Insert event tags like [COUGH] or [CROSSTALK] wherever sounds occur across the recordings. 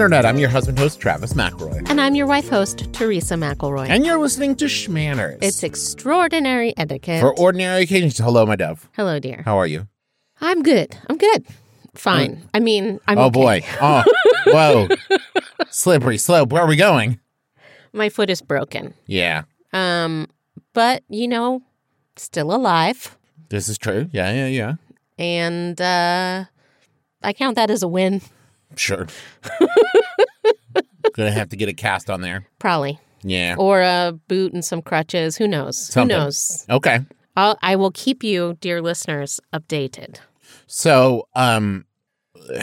internet. I'm your husband host, Travis McElroy. And I'm your wife host, Teresa McElroy. And you're listening to Shmanners. it's extraordinary etiquette. for ordinary occasions. Hello, my dove. Hello, dear. How are you? I'm good. I'm good. Fine. I mean, I'm oh okay. boy. [LAUGHS] Oh, whoa. Slippery slope. Where are we going? My foot is broken. Yeah, Um, but you know, still alive, this is true. Yeah, yeah, yeah. and uh, I count that as a win. Sure. [LAUGHS] Gonna have to get a cast on there. Probably, Yeah. or a boot and some crutches. Who knows? Something. Who knows? Okay. I'll, I will keep you, dear listeners, updated. So, um,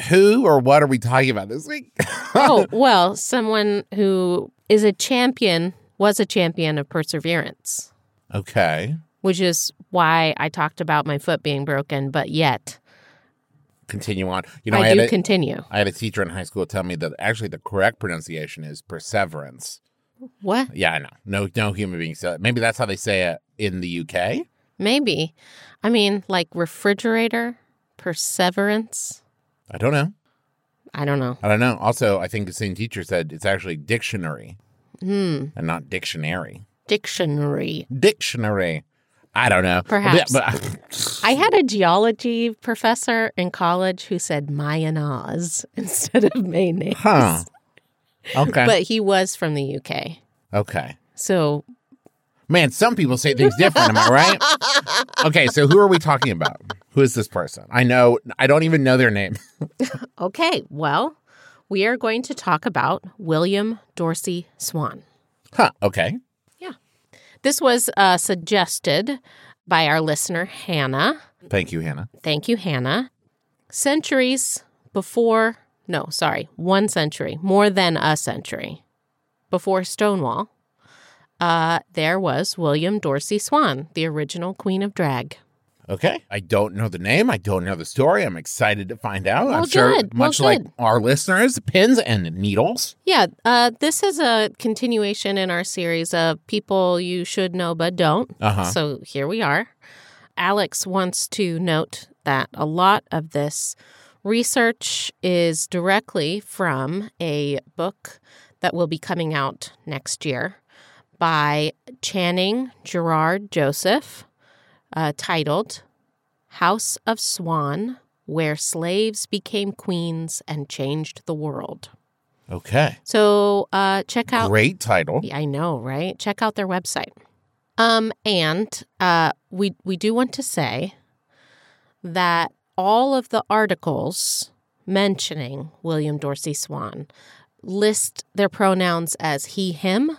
who or what are we talking about this week? [LAUGHS] oh well, someone who is a champion was a champion of perseverance. okay. which is why I talked about my foot being broken, but yet Continue on. You know, I, I, had do a, continue. I had a teacher in high school tell me that actually the correct pronunciation is perseverance. What? Yeah, I know. No, no human being said. Maybe that's how they say it in the UK. Maybe. I mean, like refrigerator, perseverance. I don't know. I don't know. I don't know. Also, I think the same teacher said it's actually dictionary Hmm. and not dictionary. Dictionary. Dictionary. I don't know. Perhaps. But, but- I had a geology professor in college who said mayonnaise [LAUGHS] instead of mayonnaise. huh. Okay. But he was from the UK. okay. So, Man, some people say things different. Am I right? Okay. So who are we talking about? Who is this person? I know. I don't even know their name. [LAUGHS] okay, well, we are going to talk about William Dorsey Swann. Huh. Okay. This was uh, suggested by our listener, Hannah. Thank you, Hannah. Thank you, Hannah. Centuries before, no, sorry, one century, more than a century before Stonewall, uh, there was William Dorsey Swann, the original Queen of Drag. Okay. I don't know the name. I don't know the story. I'm excited to find out. I'm Well, sure, good. Well, much like our listeners, pins and needles. Yeah, uh, this is a continuation in our series of people you should know but don't. Uh-huh. So here we are. Alex wants to note that a lot of this research is directly from a book that will be coming out next year by Channing Gerard Joseph, uh, titled House of Swann Where Slaves Became Queens and Changed the World. Okay. So uh, check out. Great title. I know, right? Check out their website. Um, and uh, we we do want to say that all of the articles mentioning William Dorsey Swann list their pronouns as he him.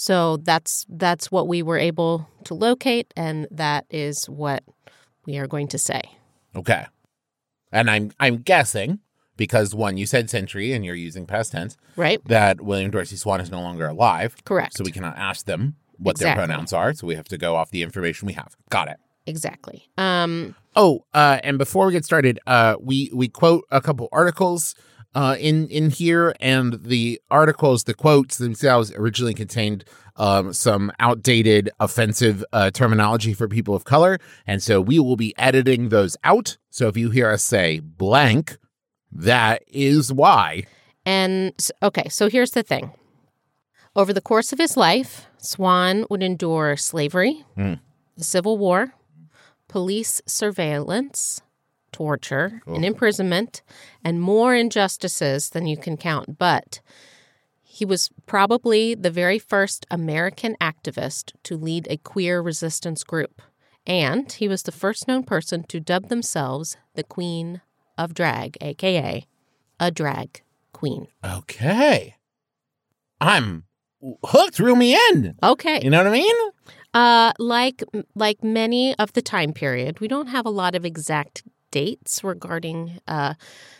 So that's that's what we were able to locate, and that is what we are going to say. Okay. And I'm I'm guessing because one, you said century and you're using past tense, Right? that William Dorsey Swann is no longer alive. Correct. So we cannot ask them what their pronouns are. So we have to go off the information we have. Got it. exactly. Um, Oh, uh, and before we get started, uh, we we quote a couple articles uh, in in here, and the articles, the quotes themselves, originally contained um, some outdated, offensive uh, terminology for people of color, and so we will be editing those out. So if you hear us say blank, that is why. And okay, so here's the thing. Over the course of his life, Swann would endure slavery, the Civil War, police surveillance, torture, and imprisonment, and more injustices than you can count. But he was probably the very first American activist to lead a queer resistance group. And he was the first known person to dub themselves the Queen of Drag, aka a drag queen. Okay, I'm hooked. Reel me in. Okay. You know what I mean? Uh, like like many of the time period, we don't have a lot of exact dates regarding uh,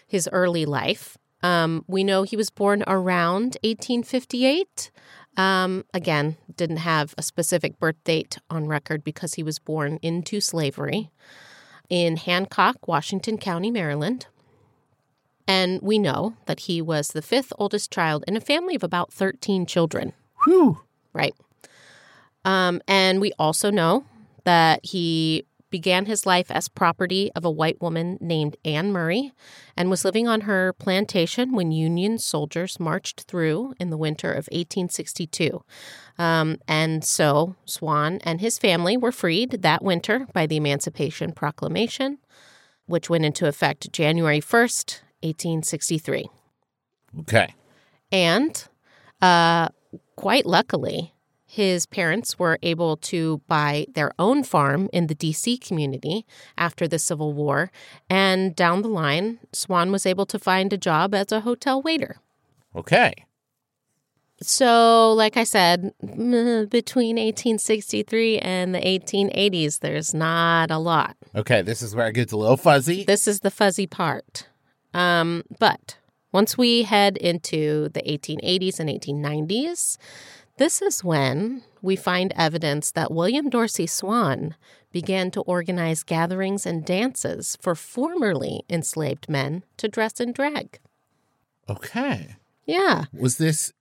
his early life. Um, we know he was born around 1858. Um, again, didn't have a specific birth date on record because he was born into slavery in Hancock, Washington County, Maryland. And we know that he was the fifth oldest child in a family of about 13 children. Whew. Right. Um, and we also know that he began his life as property of a white woman named Anne Murray and was living on her plantation when Union soldiers marched through in the winter of 1862. Um, and so Swann and his family were freed that winter by the Emancipation Proclamation, which went into effect January 1st, 1863. Okay. And uh, quite luckily, his parents were able to buy their own farm in the DC community after the Civil War. And down the line, Swann was able to find a job as a hotel waiter. Okay. So, like I said, [LAUGHS] between 1863 and the 1880s, there's not a lot. Okay. This is where it gets a little fuzzy. This is the fuzzy part. Um, but once we head into the 1880s and 1890s, this is when we find evidence that William Dorsey Swann began to organize gatherings and dances for formerly enslaved men to dress in drag. Okay. Yeah. Was this?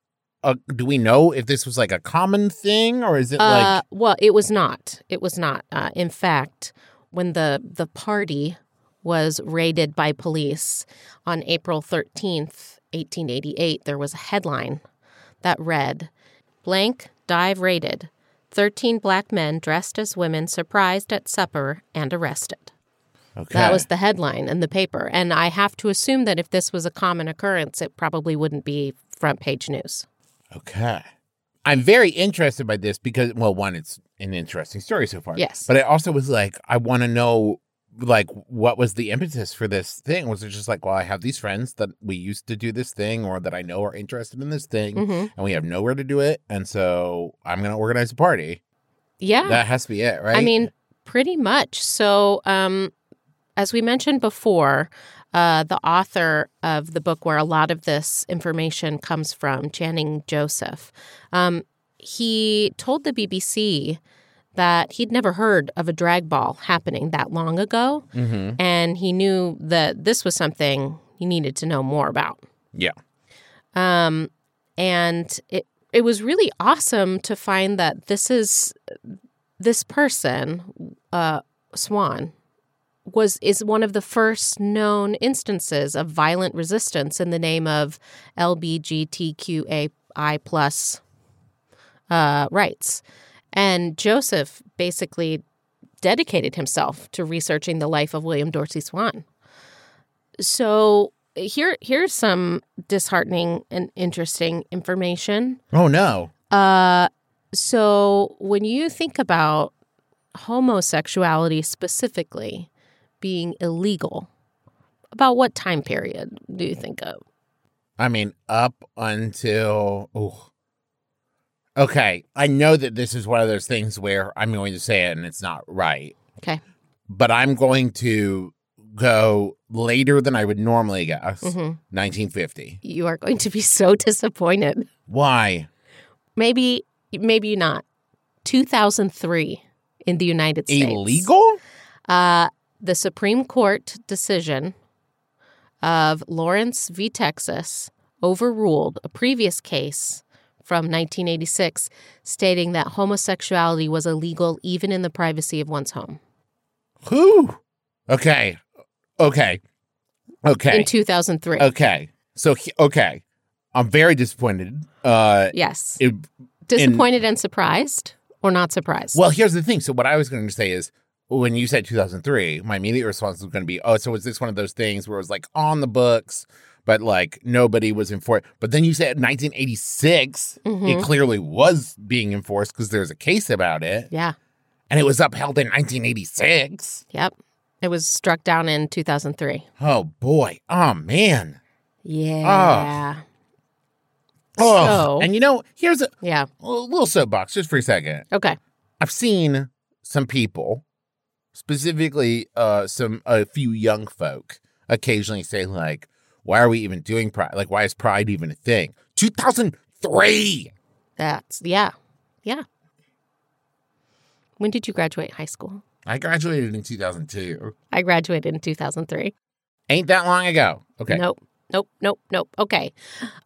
Uh, do we know if this was like a common thing, or is it Uh, like? well, it was not. It was not. Uh, in fact, when the the party was raided by police on April thirteenth, eighteen eighty eight, there was a headline that read, "Blank dive raided. Thirteen black men dressed as women surprised at supper and arrested." Okay. That was the headline in the paper, and I have to assume that if this was a common occurrence, it probably wouldn't be front page news. Okay. I'm very interested by this because, well, one, it's an interesting story so far. Yes. But I also was like, I want to know, like, what was the impetus for this thing? Was it just like, well, I have these friends that we used to do this thing or that I know are interested in this thing hmm and we have nowhere to do it. And so I'm going to organize a party. Yeah. That has to be it, right? I mean, pretty much. So, um, as we mentioned before, uh, the author of the book where a lot of this information comes from, Channing Joseph, um, he told the BBC that he'd never heard of a drag ball happening that long ago, hmm and he knew that this was something he needed to know more about. Yeah. Um, and it it was really awesome to find that this is this person, uh, Swann, was is one of the first known instances of violent resistance in the name of LBGTQAI plus uh, rights. And Joseph basically dedicated himself to researching the life of William Dorsey Swann. So here here's some disheartening and interesting information. Oh, no. Uh, so when you think about homosexuality specifically being illegal, about what time period do you think of? I mean, up until. Oh. Okay. I know that this is one of those things where I'm going to say it and it's not right. Okay. but I'm going to go later than I would normally guess. hmm 1950. You are going to be so disappointed. Why? Maybe, maybe not. 2003 in the United States. Illegal? Uh, the Supreme Court decision of Lawrence v. Texas overruled a previous case from 1986 stating that homosexuality was illegal even in the privacy of one's home. Who? Okay. Okay. Okay. In 2003. okay. So he- okay. I'm very disappointed. Uh yes. it, Disappointed and surprised or not surprised? well, here's the thing. So what I was going to say is when you said 2003, my immediate response was going to be, "Oh, so was this one of those things where it was like on the books, but like nobody was enforced?" But then you said 1986, Mhm. it clearly was being enforced because there's a case about it. yeah. and it was upheld in 1986. Yep. It was struck down in 2003. Oh boy. Oh man. Yeah. Oh, So- and you know, here's a, Yeah. a little soapbox just for a second. Okay. I've seen some people, specifically uh some a few young folk, occasionally say like, "Why are we even doing pride? Like, why is pride even a thing?" 2003. That's, yeah. Yeah. When did you graduate high school? I graduated in 2002. I graduated in 2003. Ain't that long ago. Okay. Nope. Nope. Nope. Nope. Okay.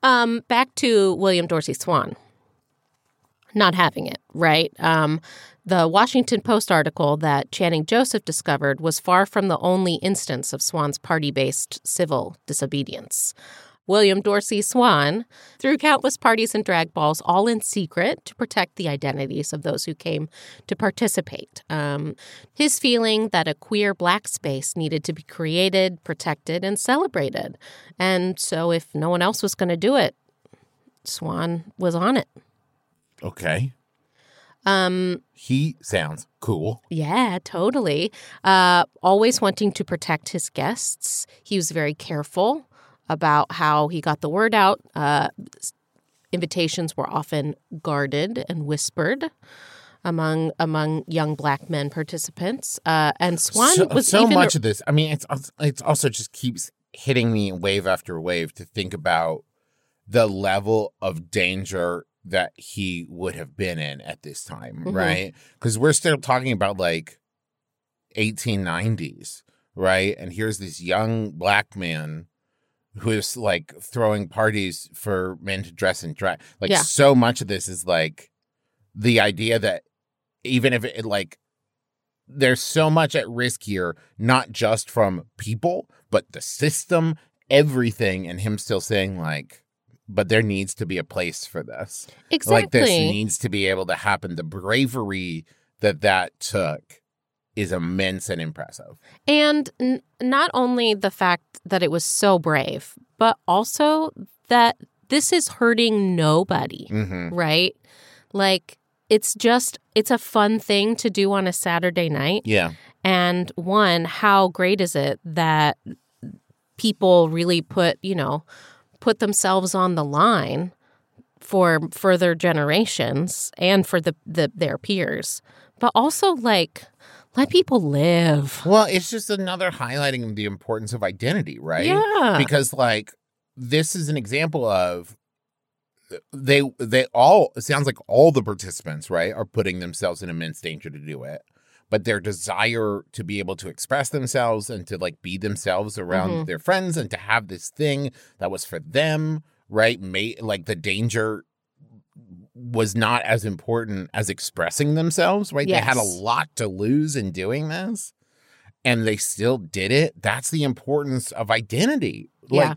Um, back to William Dorsey Swann. Not having it, right? Um, the Washington Post article that Channing Joseph discovered was far from the only instance of Swann's party based civil disobedience. William Dorsey Swann threw countless parties and drag balls, all in secret, to protect the identities of those who came to participate. Um, his feeling that a queer black space needed to be created, protected, and celebrated. And so, if no one else was going to do it, Swann was on it. Okay. Um, He sounds cool. Yeah, totally. Uh, always wanting to protect his guests. He was very careful about how he got the word out. Uh, invitations were often guarded and whispered among among young black men participants. Uh, and Swann so, was so much of this. I mean, it's it's also just keeps hitting me wave after wave to think about the level of danger that he would have been in at this time, Mhm. right? Because we're still talking about like 1890s, right? And here's this young black man who is like throwing parties for men to dress in drag. Like Yeah. so much of this is like the idea that even if it like there's so much at risk here, not just from people, but the system, everything, and him still saying like, but there needs to be a place for this. exactly. Like this needs to be able to happen. The bravery that that took is immense and impressive. And n- not only the fact that it was so brave, but also that this is hurting nobody, hmm right? Like, it's just, it's a fun thing to do on a Saturday night. Yeah. And one, how great is it that people really put, you know, put themselves on the line for further generations and for the, the their peers. But also like let people live. Well, it's just another highlighting of the importance of identity, right? Yeah. Because like this is an example of they they all it sounds like all the participants, right, are putting themselves in immense danger to do it. But their desire to be able to express themselves and to like be themselves around Mhm. their friends and to have this thing that was for them, right? May like the danger was not as important as expressing themselves, right? They had a lot to lose in doing this and they still did it. That's the importance of identity. Yeah.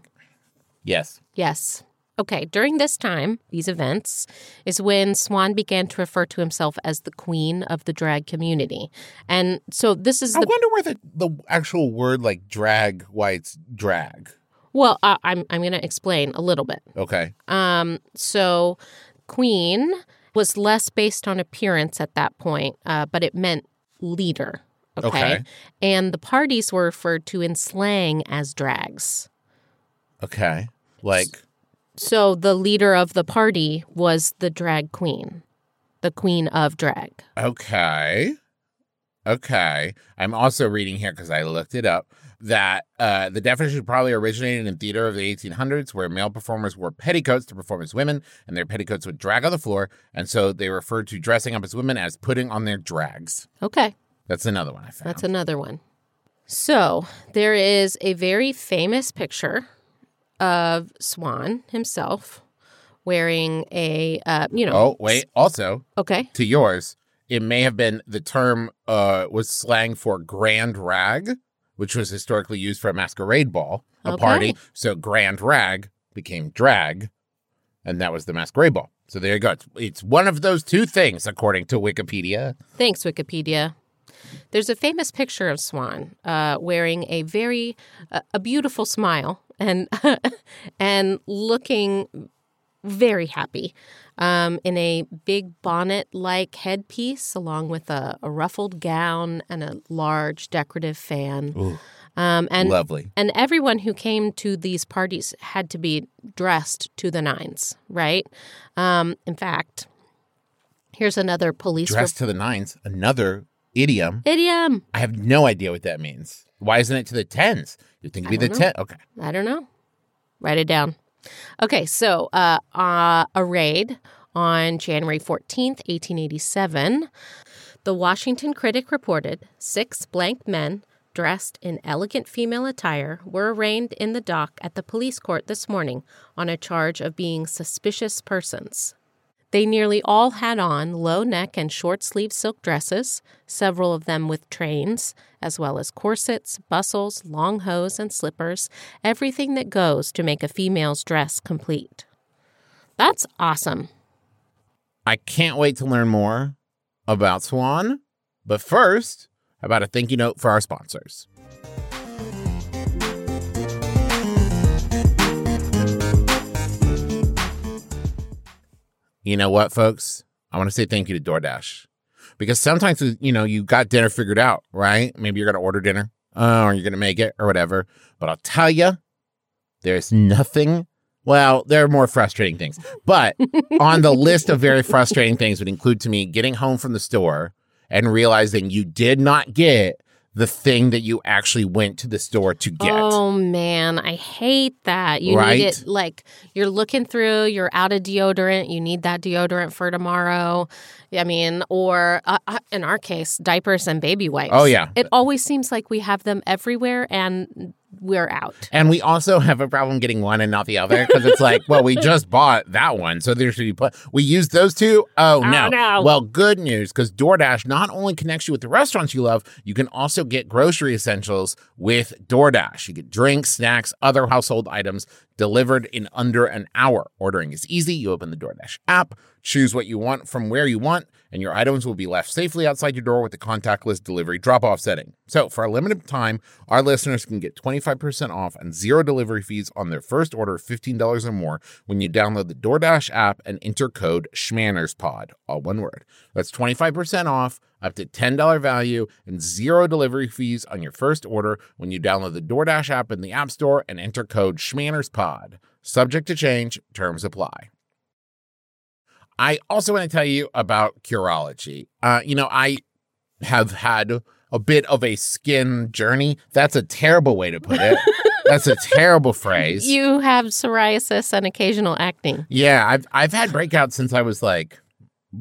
Yes. Yes. Okay, during this time, these events, is when Swann began to refer to himself as the queen of the drag community. And so this is I the wonder where the, the actual word like drag, why it's drag. well, uh, I'm I'm going to explain a little bit. Okay. Um, so queen was less based on appearance at that point, uh, but it meant leader. Okay? Okay. And the parties were referred to in slang as drags. Okay. Like, So the leader of the party was the drag queen, the queen of drag. okay. Okay. I'm also reading here because I looked it up that uh, the definition probably originated in theater of the 1800s where male performers wore petticoats to perform as women and their petticoats would drag on the floor. And so they referred to dressing up as women as putting on their drags. Okay. That's another one I found. That's another one. So there is a very famous picture of Swann himself wearing a, uh, you know. oh, wait. Also, Okay. to yours, it may have been the term uh, was slang for grand rag, which was historically used for a masquerade ball, a Okay. party. So grand rag became drag, and that was the masquerade ball. So there you go. It's, it's one of those two things, according to Wikipedia. Thanks, Wikipedia. There's a famous picture of Swann uh, wearing a very, uh, a beautiful smile and [LAUGHS] and looking very happy um, in a big bonnet-like headpiece, along with a, a ruffled gown and a large decorative fan. Ooh, Um, and lovely. and everyone who came to these parties had to be dressed to the nines, right? Um, in fact, here's another police Dressed to the nines, another idiom. idiom. I have no idea what that means. Why isn't it to the tens? You'd think it'd be the know. ten. Okay. I don't know. Write it down. Okay, so uh, uh, a raid on January 14th, 1887. The Washington Critic reported six blank men dressed in elegant female attire were arraigned in the dock at the police court this morning on a charge of being suspicious persons. They nearly all had on low neck and short sleeve silk dresses, several of them with trains, as well as corsets, bustles, long hose, and slippers, everything that goes to make a female's dress complete. That's awesome. I can't wait to learn more about Swann. But first, about a thank you note for our sponsors? You know what, folks? I want to say thank you to DoorDash because sometimes, you know, you got dinner figured out, right? Maybe you're going to order dinner uh, or you're going to make it or whatever. But I'll tell you, there's nothing. Well, there are more frustrating things, but [LAUGHS] on the list of very frustrating things would include to me getting home from the store and realizing you did not get the thing that you actually went to the store to get. Oh man, I hate that. You Right? need it like you're looking through, you're out of deodorant, you need that deodorant for tomorrow. I mean, or uh, uh, in our case, diapers and baby wipes. Oh, yeah. It always seems like we have them everywhere and we're out. And we also have a problem getting one and not the other because it's like, well, we [LAUGHS] just bought that one, so there should be. Pl- we use those two. Oh, oh no! no. Well, good news because DoorDash not only connects you with the restaurants you love, you can also get grocery essentials with DoorDash. You get drinks, snacks, other household items delivered in under an hour. Ordering is easy. You open the DoorDash app, choose what you want from where you want, and your items will be left safely outside your door with the contactless delivery drop off setting. So, for a limited time, our listeners can get 25% off and zero delivery fees on their first order of $15 or more when you download the DoorDash app and enter code SHMANNERSPOD, all one word. That's 25% off, up to $10 value, and zero delivery fees on your first order when you download the DoorDash app in the App Store and enter code SHMANNERSPOD. Subject to change, terms apply. I also want to tell you about Curology. Uh, you know, I have had a bit of a skin journey. That's a terrible way to put it. [LAUGHS] That's a terrible phrase. You have psoriasis and occasional acne. Yeah, I've I've had breakouts since I was like,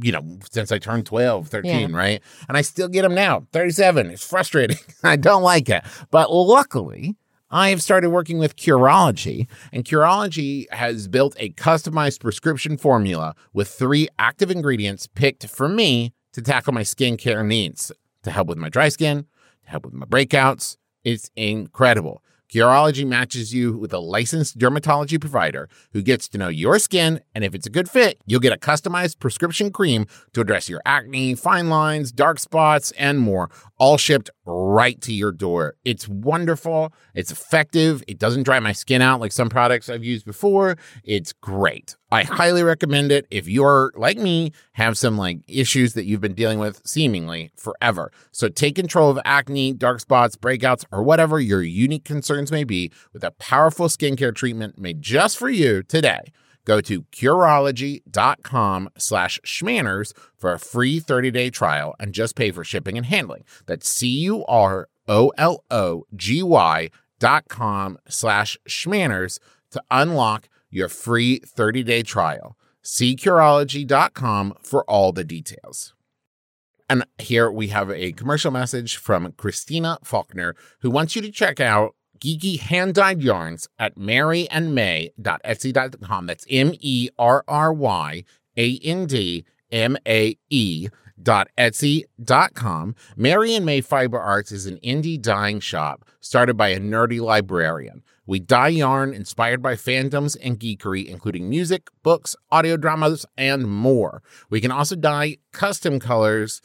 you know, since I turned 12, 13, right? And I still get them now. 37. It's frustrating. [LAUGHS] I don't like it. But luckily, I have started working with Curology, and Curology has built a customized prescription formula with three active ingredients picked for me to tackle my skincare needs to help with my dry skin, to help with my breakouts. It's incredible. Curology matches you with a licensed dermatology provider who gets to know your skin, and if it's a good fit, you'll get a customized prescription cream to address your acne, fine lines, dark spots, and more, all shipped right to your door. It's wonderful, it's effective, it doesn't dry my skin out like some products I've used before. It's great. I highly recommend it if you're like me, have some like issues that you've been dealing with seemingly forever. So take control of acne, dark spots, breakouts, or whatever your unique concerns may be with a powerful skincare treatment made just for you today. Go to Curology.com slash shmanners for a free 30-day trial and just pay for shipping and handling. That's C-U-R-O-L-O-G-Y dot com slash shmanners to unlock your free 30-day trial. See Curology.com for all the details. And here we have a commercial message from Christina Faulkner, who wants you to check out geeky hand-dyed yarns at merryandmae.etsy.com. That's M-E-R-R-Y-A-N-D-M-A-E dot etsy.com. Merry and Mae Fiber Arts is an indie dyeing shop started by a nerdy librarian. We dye yarn inspired by fandoms and geekery, including music, books, audio dramas, and more. We can also dye custom colors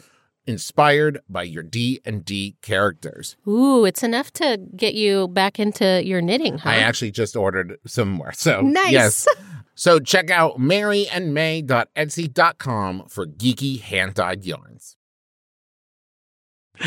inspired by your D&D characters. Ooh, it's enough to get you back into your knitting, huh? I actually just ordered some more. So, [LAUGHS] Nice. yes. So, check out merryandmae.etsy.com for geeky hand-dyed yarns. [LAUGHS]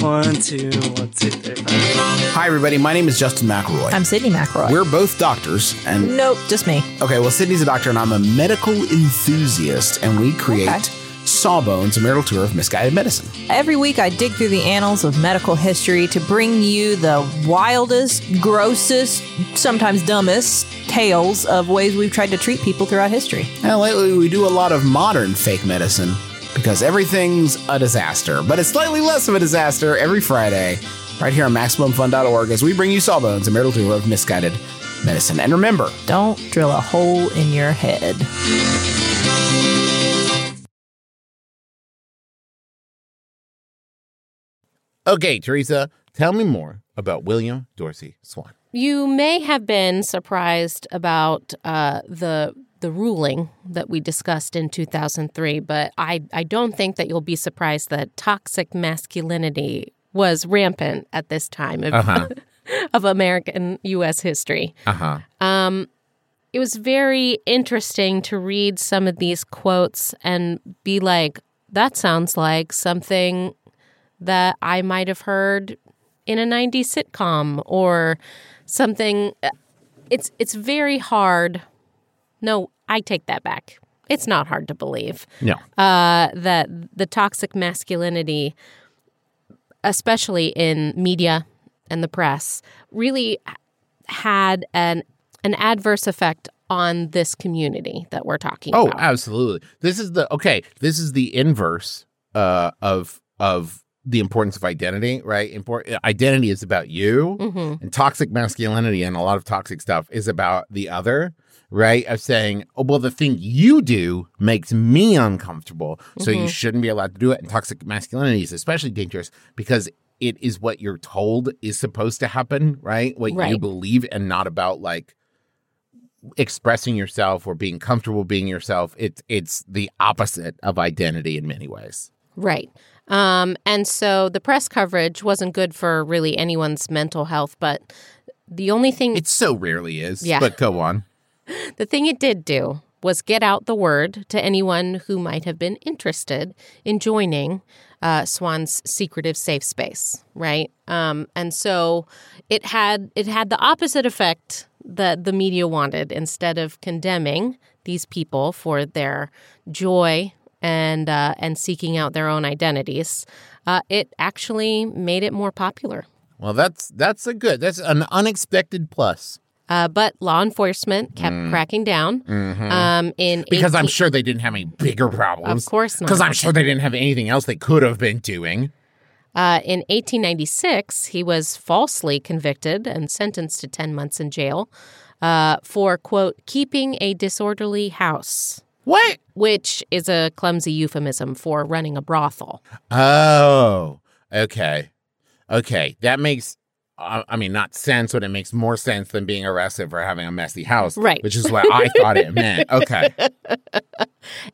One, two, one, two, three, five. Hi, everybody. My name is Justin McElroy. I'm Sydnee McElroy. We're both doctors, and nope, just me. okay, well, Sydnee's a doctor, and I'm a medical enthusiast, and we create Okay. Sawbones, a marital tour of misguided medicine. Every week, I dig through the annals of medical history to bring you the wildest, grossest, sometimes dumbest tales of ways we've tried to treat people throughout history. And lately, we do a lot of modern fake medicine because everything's a disaster, but it's slightly less of a disaster every Friday, right here on MaximumFun.org as we bring you Sawbones, a marital tour of misguided medicine. And remember, don't drill a hole in your head. Okay, Teresa, tell me more about William Dorsey Swann. You may have been surprised about uh, the the ruling that we discussed in 2003, but I, I don't think that you'll be surprised that toxic masculinity was rampant at this time of, Uh-huh. [LAUGHS] of American U.S. history. Uh huh. Um, it was very interesting to read some of these quotes and be like, that sounds like something that I might have heard in a 90s sitcom or something. It's, it's very hard. No, I take that back. It's not hard to believe No. uh, that the toxic masculinity, especially in media and the press, really had an an adverse effect on this community that we're talking Oh, about. absolutely. This is the okay. This is the inverse uh, of of the importance of identity, right? Import, identity is about you, Mhm. and toxic masculinity and a lot of toxic stuff is about the other, right? Of saying, oh, well, the thing you do makes me uncomfortable, so you shouldn't be allowed to do it. And toxic masculinity is especially dangerous because it is what you're told is supposed to happen, right? What you believe, and not about like expressing yourself or being comfortable being yourself. It's it's the opposite of identity in many ways. Right. Um, and so the press coverage wasn't good for really anyone's mental health, but the only thing It so rarely is. Yeah. But go on. [LAUGHS] The thing it did do was get out the word to anyone who might have been interested in joining uh, Swann's secretive safe space, right? Um, and so it had it had the opposite effect that the media wanted. Instead of condemning these people for their joy and uh, and seeking out their own identities, uh, it actually made it more popular. Well, that's that's a good. That's an unexpected plus. Uh, but law enforcement kept cracking down. Um, in Mm. Because I'm sure they didn't have any bigger problems. Of course not. Because I'm sure they didn't have anything else they could have been doing. Uh, in 1896, he was falsely convicted and sentenced to 10 months in jail uh, for, quote, keeping a disorderly house, What? which is a clumsy euphemism for running a brothel. Oh, okay. Okay. That makes, uh, I mean, not sense, but it makes more sense than being arrested for having a messy house. Right. Which is what I thought it meant. [LAUGHS] Okay.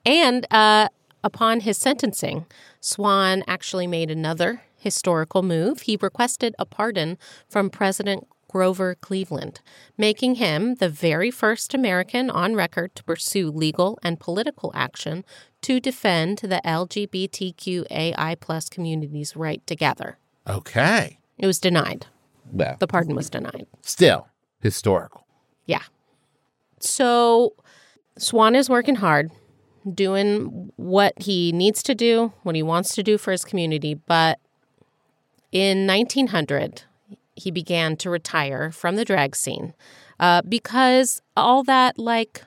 And uh, upon his sentencing, Swann actually made another historical move. He requested a pardon from President Grover Cleveland, making him the very first American on record to pursue legal and political action to defend the LGBTQAI plus community's right to gather. Okay. It was denied. Well, The pardon was denied. still historical. Yeah. So Swann is working hard, doing what he needs to do, what he wants to do for his community. But in 1900, he began to retire from the drag scene uh, because all that, like,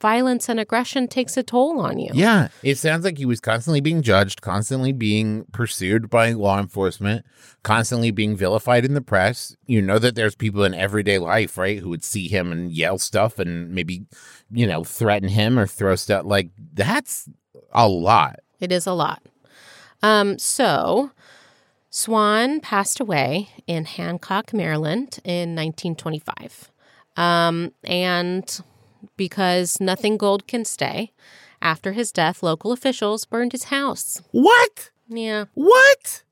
violence and aggression takes a toll on you. Yeah, it sounds like he was constantly being judged, constantly being pursued by law enforcement, constantly being vilified in the press. You know that there's people in everyday life, right, who would see him and yell stuff and maybe, you know, threaten him or throw stuff. Like, that's a lot. It is a lot. Um, so, Swann passed away in Hancock, Maryland in 1925. Um, and because nothing gold can stay, after his death, local officials burned his house. What? Yeah. What?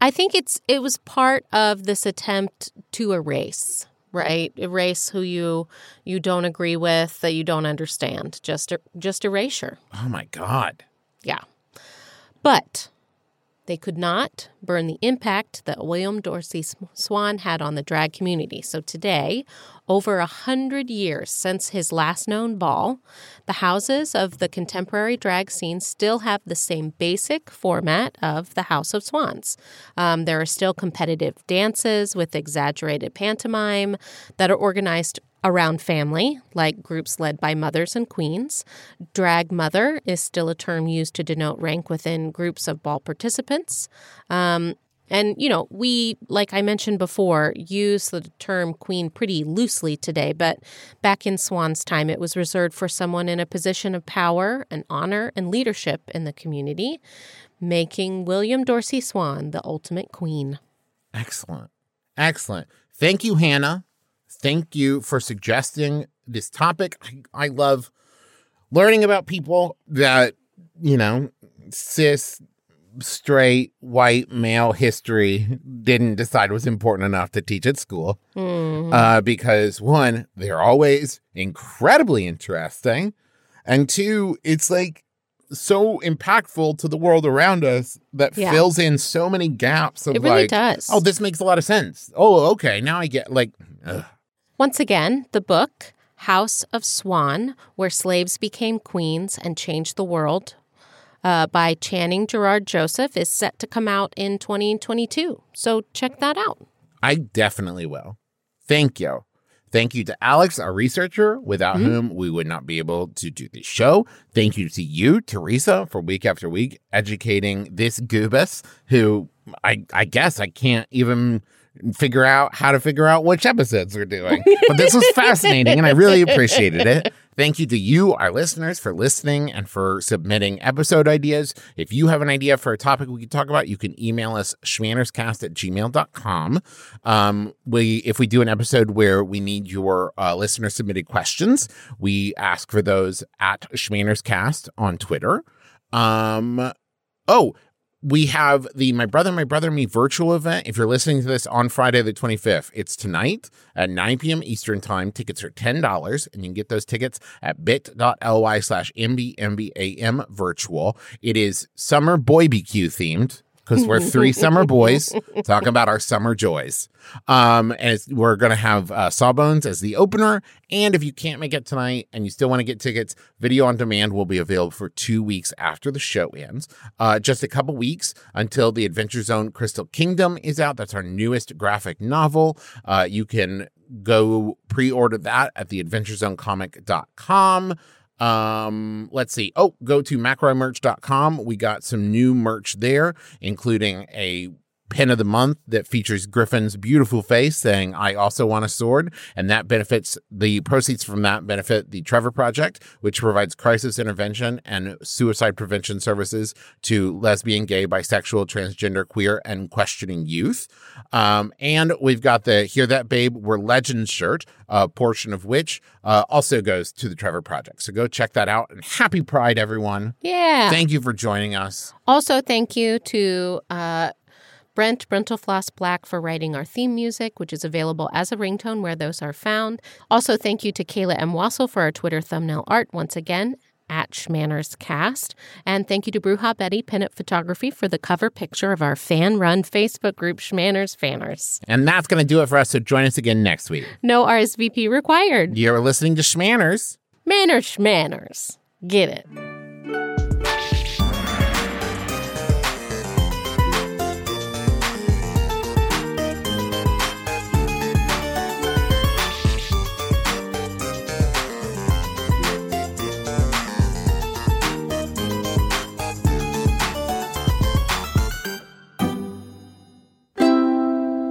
I think it's it was part of this attempt to erase, right? Erase who you you don't agree with, that you don't understand. Just just erasure. Oh my God. Yeah. But they could not burn the impact that William Dorsey Swann had on the drag community. So today, over a hundred years since his last known ball, the houses of the contemporary drag scene still have the same basic format of the House of Swanns. Um, there are still competitive dances with exaggerated pantomime that are organized around family, like groups led by mothers and queens. Drag mother is still a term used to denote rank within groups of ball participants. Um, And, you know, we, like I mentioned before, use the term queen pretty loosely today, but back in Swann's time, it was reserved for someone in a position of power and honor and leadership in the community, making William Dorsey Swann the ultimate queen. Excellent. Excellent. Thank you, Hannah. Thank you for suggesting this topic. I, I love learning about people that, you know, cis, straight, white male history didn't decide was important enough to teach at school. Mhm. Uh, because one, they're always incredibly interesting. And two, it's like so impactful to the world around us that Yeah. fills in so many gaps of it really like, does. oh, this makes a lot of sense. Oh, okay. Now I get like, ugh. Once again, the book, House of Swann, Where Slaves Became Queens and Changed the World, uh, by Channing Gerard Joseph, is set to come out in 2022. So check that out. I definitely will. Thank you. Thank you to Alex, our researcher, without Mhm. whom we would not be able to do this show. Thank you to you, Teresa, for week after week educating this goobus who I, I guess I can't even figure out how to figure out which episodes we're doing. but this was fascinating and I really appreciated it. Thank you to you, our listeners, for listening and for submitting episode ideas. If you have an idea for a topic we could talk about, you can email us shmannerscast at gmail.com. Um, we, if we do an episode where we need your uh, listener submitted questions, we ask for those at shmannerscast on Twitter. Um, oh, we have the My Brother, My Brother Me virtual event. If you're listening to this on Friday, the 25th, it's tonight at 9 p.m. Eastern Time. Tickets are $10, and you can get those tickets at bit.ly slash MBMBAM virtual. It is summer boy BQ themed because we're three [LAUGHS] summer boys talking about our summer joys. Um, and we're going to have uh, Sawbones as the opener. And if you can't make it tonight and you still want to get tickets, video on demand will be available for two weeks after the show ends. Uh, just a couple weeks until the Adventure Zone Crystal Kingdom is out. That's our newest graphic novel. Uh, you can go pre order that at the adventurezonecomic.com. Um, let's see. Oh, go to mcelroymerch.com. We got some new merch there, including a pin of the month that features Griffin's beautiful face saying, I also want a sword. And that benefits the proceeds from that benefit the Trevor Project, which provides crisis intervention and suicide prevention services to lesbian, gay, bisexual, transgender, queer, and questioning youth. Um, and we've got the Hear That Babe, We're Legends shirt, a portion of which uh, also goes to the Trevor Project. So go check that out. And happy Pride, everyone. Yeah. Thank you for joining us. Also, thank you to uh, Brent brentalfloss Black for writing our theme music, which is available as a ringtone where those are found. Also, thank you to Kayla M. Wassel for our Twitter thumbnail art once again at Shmanners Cast. And thank you to Bruja Betty Pinup Photography for the cover picture of our fan run Facebook group, Shmanners Fanners. And that's going to do it for us. So join us again next week. No RSVP required. You're listening to Shmanners. Manners, Shmanners. Get it.